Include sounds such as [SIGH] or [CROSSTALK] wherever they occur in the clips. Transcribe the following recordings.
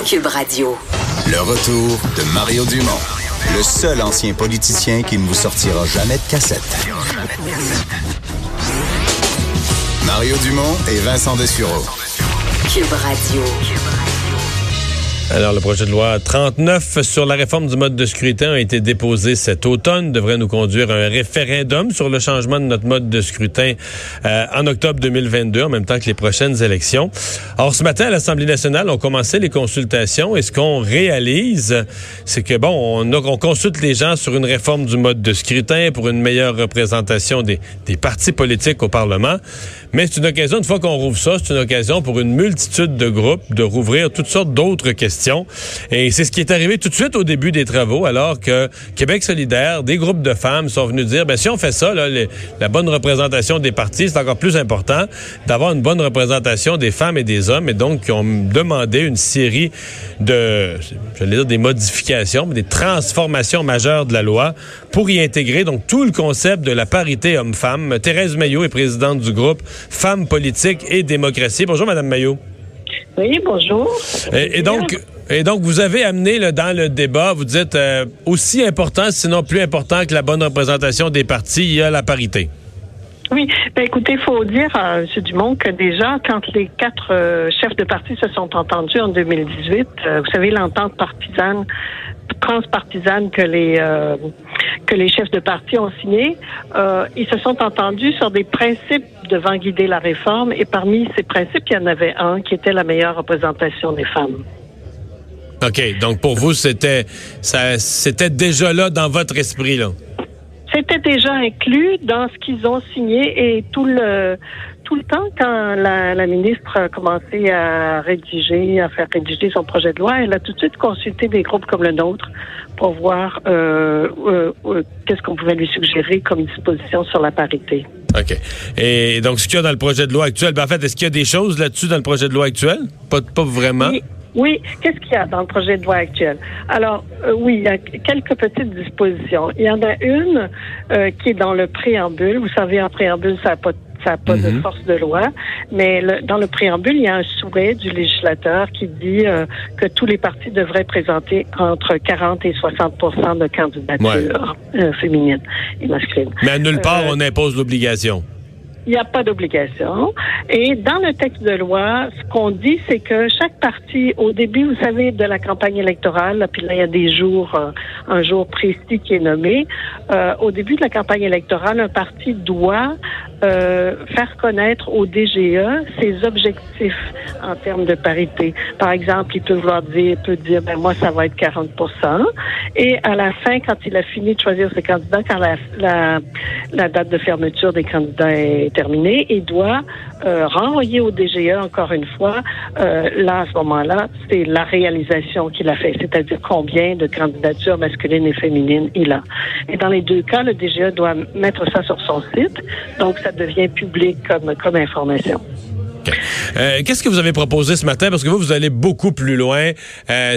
Cube Radio. Le retour de Mario Dumont, le seul ancien politicien qui ne vous sortira jamais de cassette. Mario Dumont et Vincent Dessureau. Cube Radio. Alors, le projet de loi 39 sur la réforme du mode de scrutin a été déposé cet automne, devrait nous conduire à un référendum sur le changement de notre mode de scrutin euh, en octobre 2022, en même temps que les prochaines élections. Alors, ce matin, à l'Assemblée nationale, on commençait les consultations et ce qu'on réalise, c'est que, bon, on, on, consulte les gens sur une réforme du mode de scrutin pour une meilleure représentation des partis politiques au Parlement, mais c'est une occasion, une fois qu'on rouvre ça, c'est une occasion pour une multitude de groupes de rouvrir toutes sortes d'autres questions et c'est ce qui est arrivé tout de suite au début des travaux, alors que Québec solidaire, des groupes de femmes sont venus dire, ben si on fait ça, la bonne représentation des partis, c'est encore plus important d'avoir une bonne représentation des femmes et des hommes. Et donc, ils ont demandé une série de, j'allais dire des modifications, des transformations majeures de la loi pour y intégrer donc tout le concept de la parité homme-femme. Thérèse Maillot est présidente du groupe Femmes politiques et démocratie. Bonjour, Madame Maillot. Oui, bonjour. Et, donc, et donc, vous avez amené là, dans le débat, vous dites euh, aussi important, sinon plus important que la bonne représentation des partis, il y a la parité. Oui, ben écoutez, il faut dire à M. Dumont que déjà, quand les quatre euh, chefs de parti se sont entendus en 2018, euh, vous savez, l'entente partisane, transpartisane que les que les chefs de parti ont signé, ils se sont entendus sur des principes devant guider la réforme, et parmi ces principes, il y en avait un qui était la meilleure représentation des femmes. OK. Donc, pour vous, c'était, ça, c'était déjà là dans votre esprit, là? C'était déjà inclus dans ce qu'ils ont signé et tout le, tout le temps, quand la, la, ministre a commencé à rédiger, à faire rédiger son projet de loi, elle a tout de suite consulté des groupes comme le nôtre pour voir euh, euh, euh qu'est-ce qu'on pouvait lui suggérer comme disposition sur la parité. OK. Et donc, ce qu'il y a dans le projet de loi actuel, ben, en fait, est-ce qu'il y a des choses là-dessus dans le projet de loi actuel? Pas, pas vraiment? Oui, qu'est-ce qu'il y a dans le projet de loi actuel? Alors, euh, oui, il y a quelques petites dispositions. Il y en a une euh, qui est dans le préambule. Vous savez, en préambule, ça n'a pas ça pas de mhm. force de loi, mais dans le préambule, il y a un souhait du législateur qui dit euh, que tous les partis devraient présenter entre 40 et 60 de candidatures féminines et masculines. Mais à nulle part, on impose l'obligation. Il n'y a pas d'obligation. Et dans le texte de loi, ce qu'on dit, c'est que chaque parti, au début, vous savez, de la campagne électorale, puis là, il y a des jours, euh, un jour précis qui est nommé, euh, au début de la campagne électorale, un parti doit euh, faire connaître au DGE ses objectifs en termes de parité. Par exemple, il peut vouloir dire, peut dire, ben moi, ça va être 40 Et à la fin, quand il a fini de choisir ses candidats, quand la, la, la date de fermeture des candidats est terminé et doit euh, renvoyer au DGE encore une fois. Euh, là, à ce moment-là, c'est la réalisation qu'il a fait, c'est-à-dire combien de candidatures masculines et féminines il a. Et dans les deux cas, le DGE doit mettre ça sur son site, donc ça devient public comme, comme information. Euh, qu'est-ce que vous avez proposé ce matin? Parce que vous, vous allez beaucoup plus loin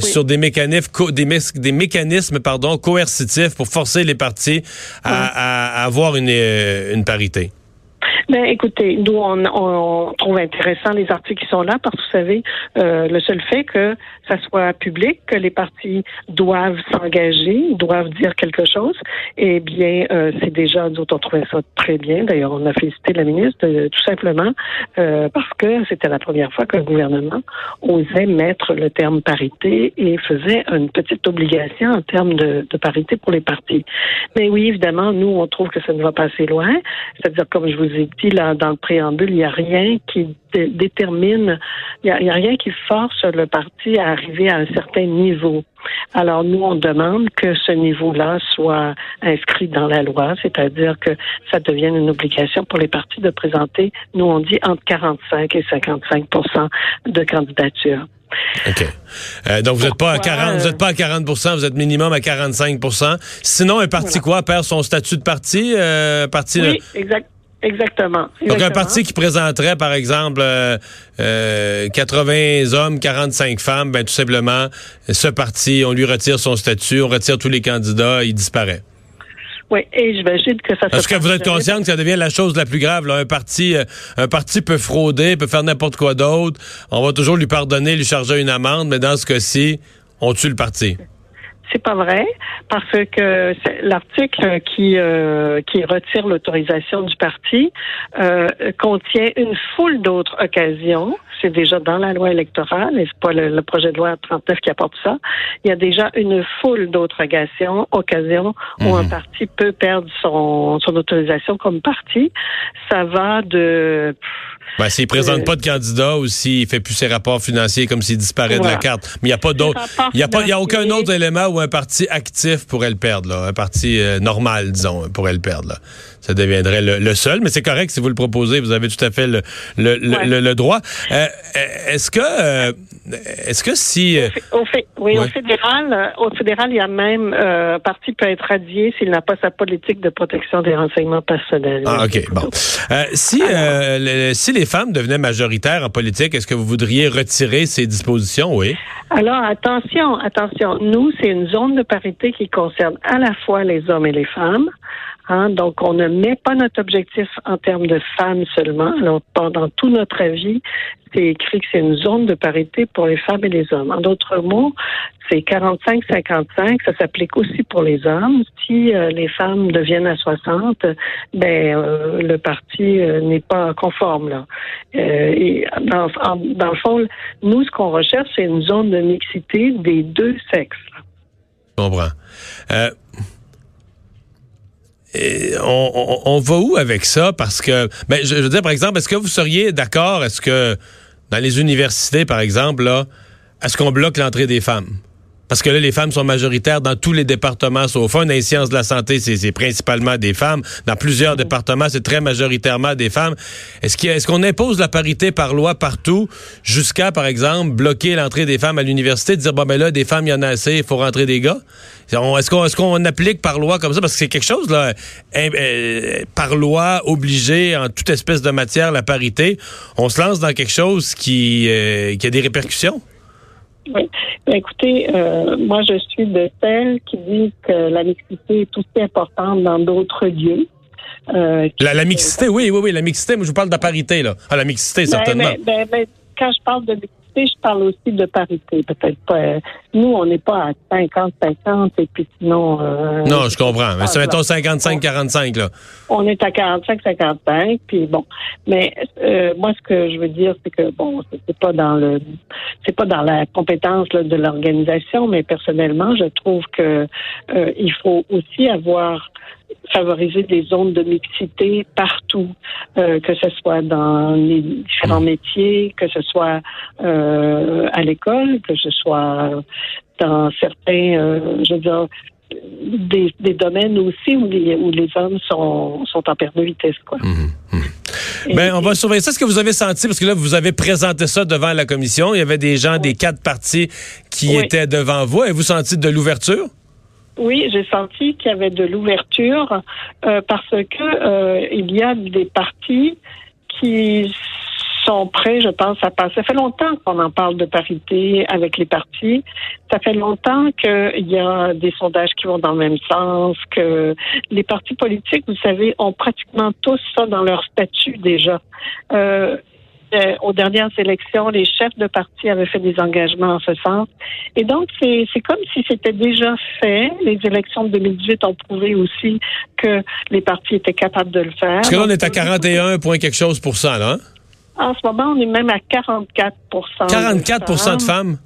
sur des mécanismes, des, des, mécanismes pardon, coercitifs pour forcer les partis à, à avoir une, une parité. Ben, écoutez, nous, on, on, trouve intéressant les articles qui sont là parce que, vous savez, euh, le seul fait que ça soit public, que les partis doivent s'engager, doivent dire quelque chose, eh bien, euh, c'est déjà, nous on trouvait ça très bien. D'ailleurs, on a félicité la ministre euh, tout simplement euh, parce que c'était la première fois que le gouvernement osait mettre le terme parité et faisait une petite obligation en termes de, de parité pour les partis. Mais oui, évidemment, nous, on trouve que ça ne va pas assez loin. C'est-à-dire, comme je vous ai dit là, dans le préambule, il n'y a rien qui détermine, il n'y a, a, rien qui force le parti à arriver à un certain niveau. Alors nous, on demande que ce niveau-là soit inscrit dans la loi, c'est-à-dire que ça devienne une obligation pour les partis de présenter, nous on dit entre 45 et 55% de candidatures. OK. Euh, donc, vous n'êtes pas à 40, vous êtes pas à 40% vous êtes minimum à 45% Sinon, un parti quoi perd son statut de parti? Euh, parti oui, exact. Exactement, Donc, un parti qui présenterait, par exemple, euh, 80 euh, hommes, 45 femmes, ben, tout simplement, ce parti, on lui retire son statut, on retire tous les candidats, il disparaît. Oui, et j'imagine que ça. Est-ce que vous êtes consciente que ça devient la chose la plus grave là? Un parti, euh, un parti peut frauder, peut faire n'importe quoi d'autre. On va toujours lui pardonner, lui charger une amende, mais dans ce cas-ci, on tue le parti. C'est pas vrai parce que l'article qui euh, qui retire l'autorisation du parti euh, contient une foule d'autres occasions. C'est déjà dans la loi électorale et c'est pas le, projet de loi 39 qui apporte ça. Il y a déjà une foule d'autres occasions, occasions où un mhm. parti peut perdre son son autorisation comme parti. Ça va de ben, s'il présente pas de candidat ou s'il fait plus ses rapports financiers comme s'il disparaît de la carte. Mais il n'y a pas d'autre, il y a pas, il y a aucun autre élément un parti actif pourrait le perdre. Un parti euh, normal, disons, pourrait le perdre, ça deviendrait le, seul. Mais c'est correct si vous le proposez, vous avez tout à fait le, le, droit. Euh, est-ce que euh, est-ce que si euh, au, fait, oui, au fédéral, au fédéral, il y a même un parti peut être radié s'il n'a pas sa politique de protection des renseignements personnels. Ah, ok, bon. si si les femmes devenaient majoritaires en politique, est-ce que vous voudriez retirer ces dispositions, oui? Alors attention, attention. Nous, c'est une zone de parité qui concerne à la fois les hommes et les femmes. Hein, donc, on ne met pas notre objectif en termes de femmes seulement. Alors, pendant toute notre avis, c'est écrit que c'est une zone de parité pour les femmes et les hommes. En d'autres mots, c'est 45-55. Ça s'applique aussi pour les hommes. Si euh, les femmes deviennent à 60, ben euh, le parti euh, n'est pas conforme là. et dans, dans, le fond, nous, ce qu'on recherche, c'est une zone de mixité des deux sexes. Je comprends on, va où avec ça? Parce que, ben, je, veux dire, par exemple, est-ce que vous seriez d'accord, est-ce que dans les universités, par exemple, là, est-ce qu'on bloque l'entrée des femmes? Parce que là, les femmes sont majoritaires dans tous les départements, sauf un. Dans les sciences de la santé, c'est principalement des femmes. Dans plusieurs départements, c'est très majoritairement des femmes. Est-ce qu'on impose la parité par loi partout, jusqu'à, par exemple, bloquer l'entrée des femmes à l'université, dire, bon, ben là, des femmes, il y en a assez, il faut rentrer des gars? Est-ce qu'on est applique par loi comme ça? Parce que c'est quelque chose, là, euh, par loi, obligé en toute espèce de matière, la parité. On se lance dans quelque chose qui, euh, qui a des répercussions? Oui. Ben, écoutez, euh, moi, je suis de celles qui disent que la mixité est aussi importante dans d'autres lieux. Euh, la, mixité, oui, oui, oui, la mixité. Moi, je vous parle de la parité, là. Ah, la mixité, ben, certainement. Ben, ben, quand je parle de mixité, je parle aussi de parité. Peut-être pas. Nous, on n'est pas à 50-50 et puis sinon. Euh, non, je comprends. Mais c'est mettons 55-45 là. On est à 45-55 puis bon. Mais euh, moi, ce que je veux dire, c'est que bon, c'est pas dans le, c'est pas dans la compétence de l'organisation, mais personnellement, je trouve que euh, il faut aussi avoir favoriser des zones de mixité partout, euh, que ce soit dans les différents mmh. métiers, que ce soit euh, à l'école, que ce soit dans certains, euh, je veux dire, des, des, domaines aussi où les, où les hommes sont, sont en perte de vitesse. Quoi. Mmh, mmh. Ben, on va surveiller ça. ce que vous avez senti, parce que là, vous avez présenté ça devant la commission, il y avait des gens des quatre partis qui étaient devant vous. Avez-vous senti de l'ouverture? Oui, j'ai senti qu'il y avait de l'ouverture euh, parce que euh, il y a des partis qui sont prêts, je pense, à passer. Ça fait longtemps qu'on en parle de parité avec les partis. Ça fait longtemps qu'il y a des sondages qui vont dans le même sens, que les partis politiques, vous savez, ont pratiquement tous ça dans leur statut déjà. Euh, euh, aux dernières élections, les chefs de parti avaient fait des engagements en ce sens. Et donc, c'est comme si c'était déjà fait. Les élections de 2018 ont prouvé aussi que les partis étaient capables de le faire. Parce que là, on est à 41 points quelque chose pour cent, là. Hein? En ce moment, on est même à 44 44 de femmes?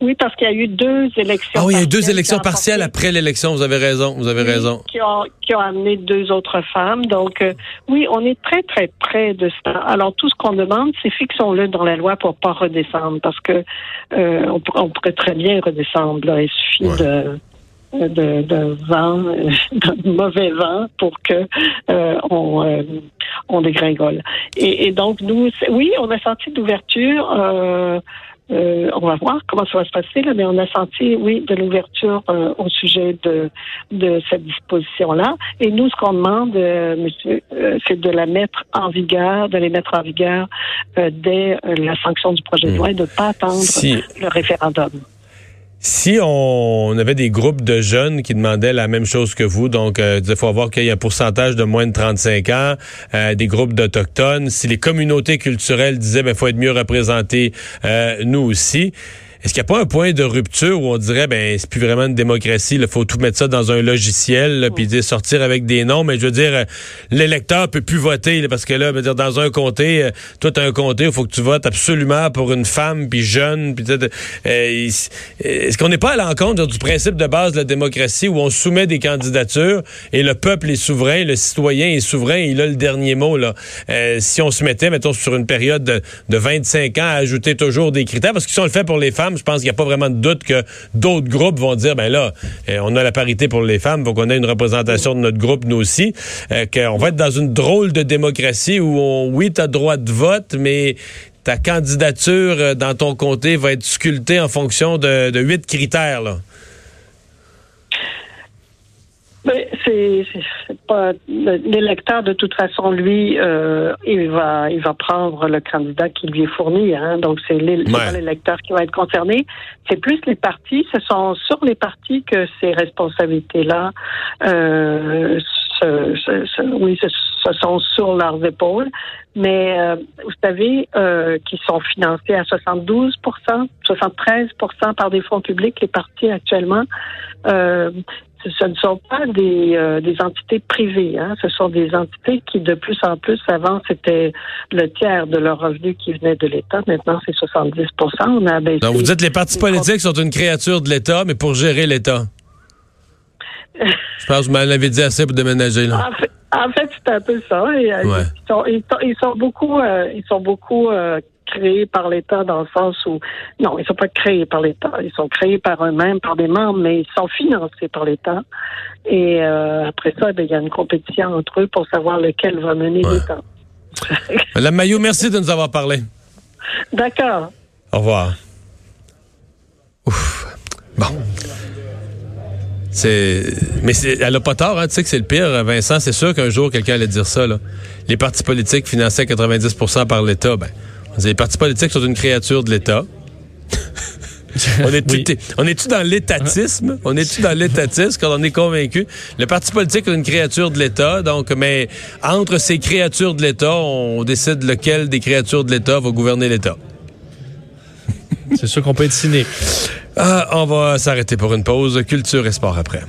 Oui, parce qu'il y a eu deux élections. Ah oui, il y a eu deux élections partielles après l'élection. Vous avez raison. Vous avez raison. Qui ont, qui ont amené deux autres femmes. Donc, euh, oui, on est très, très près de ça. Alors, tout ce qu'on demande, c'est fixons-le dans la loi pour pas redescendre. Parce que euh, on, pourrait très bien redescendre. Là. Il suffit de de, de vent, [LAUGHS] de mauvais vent pour que euh, on, on dégringole. Et, et, donc nous, oui, on a senti d'ouverture. Euh, euh, on va voir comment ça va se passer, là, mais on a senti, oui, de l'ouverture euh, au sujet de, de cette disposition-là. Et nous, ce qu'on demande, euh, monsieur, c'est de la mettre en vigueur, de les mettre en vigueur dès la sanction du projet de loi et de ne pas attendre le référendum. Si on avait des groupes de jeunes qui demandaient la même chose que vous, donc euh, il faut avoir qu'il y ait un pourcentage de moins de 35 ans, euh, des groupes d'autochtones, si les communautés culturelles disaient ben faut être mieux représentés, euh, nous aussi. Est-ce qu'il n'y a pas un point de rupture où on dirait ben c'est plus vraiment une démocratie, il faut tout mettre ça dans un logiciel, puis sortir avec des noms, mais je veux dire euh, l'électeur peut plus voter parce que là, dire dans un comté, euh, toi as un comté, il faut que tu votes absolument pour une femme puis jeune, puis euh, est-ce qu'on n'est pas à l'encontre du principe de base de la démocratie où on soumet des candidatures et le peuple est souverain, le citoyen est souverain, il a le dernier mot là. si on se mettait mettons sur une période de, de 25 ans à ajouter toujours des critères parce que si on le fait pour les femmes je pense qu'il n'y a pas vraiment de doute que d'autres groupes vont dire, ben là, eh, on a la parité pour les femmes, donc on a une représentation de notre groupe, nous aussi, euh, qu'on va être dans une drôle de démocratie où, on, oui, tu as droit de vote, mais ta candidature euh, dans ton comté va être sculptée en fonction de, huit critères. Mais c'est pas l'électeur de toute façon lui euh, il va il va prendre le candidat qui lui est fourni hein, donc c'est l'électeur qui va être concerné. C'est plus les partis ce sont sur les partis que ces responsabilités là euh, oui ce, sont sur leurs épaules. Mais euh, vous savez euh, qu'ils sont financés à 72% 73% par des fonds publics les partis actuellement euh, ce ne sont pas des, euh, des entités privées. Hein. Ce sont des entités qui, de plus en plus, avant, c'était le tiers de leurs revenus qui venait de l'État. Maintenant, c'est 70 On a Donc, vous dites les partis politiques sont une créature de l'État, mais pour gérer l'État. Je pense que vous m'avez dit assez pour déménager. Là. En fait, c'est un peu ça. Euh, ils, sont, ils, sont, beaucoup, euh, ils sont beaucoup créés par l'État dans le sens où, non, ils ne sont pas créés par l'État, ils sont créés par eux-mêmes, par des membres, mais ils sont financés par l'État. Et euh, après ça, ben, il y a une compétition entre eux pour savoir lequel va mener l'État. [LAUGHS] Madame Maillot, merci de nous avoir parlé. D'accord. Au revoir. Ouf. Bon. C'est, mais c'est, elle a pas tort, hein, tu sais que c'est le pire, Vincent. C'est sûr qu'un jour quelqu'un allait dire ça. Là. Les partis politiques financés à 90% par l'État, ben, les partis politiques sont une créature de l'État. [LAUGHS] on est-tu on est dans l'étatisme? On est-tu dans l'étatisme quand on est convaincu? Le parti politique est une créature de l'État, donc, mais entre ces créatures de l'État, on décide lequel des créatures de l'État va gouverner l'État. C'est sûr qu'on peut être ciné. Ah, on va s'arrêter pour une pause. Culture et sport après.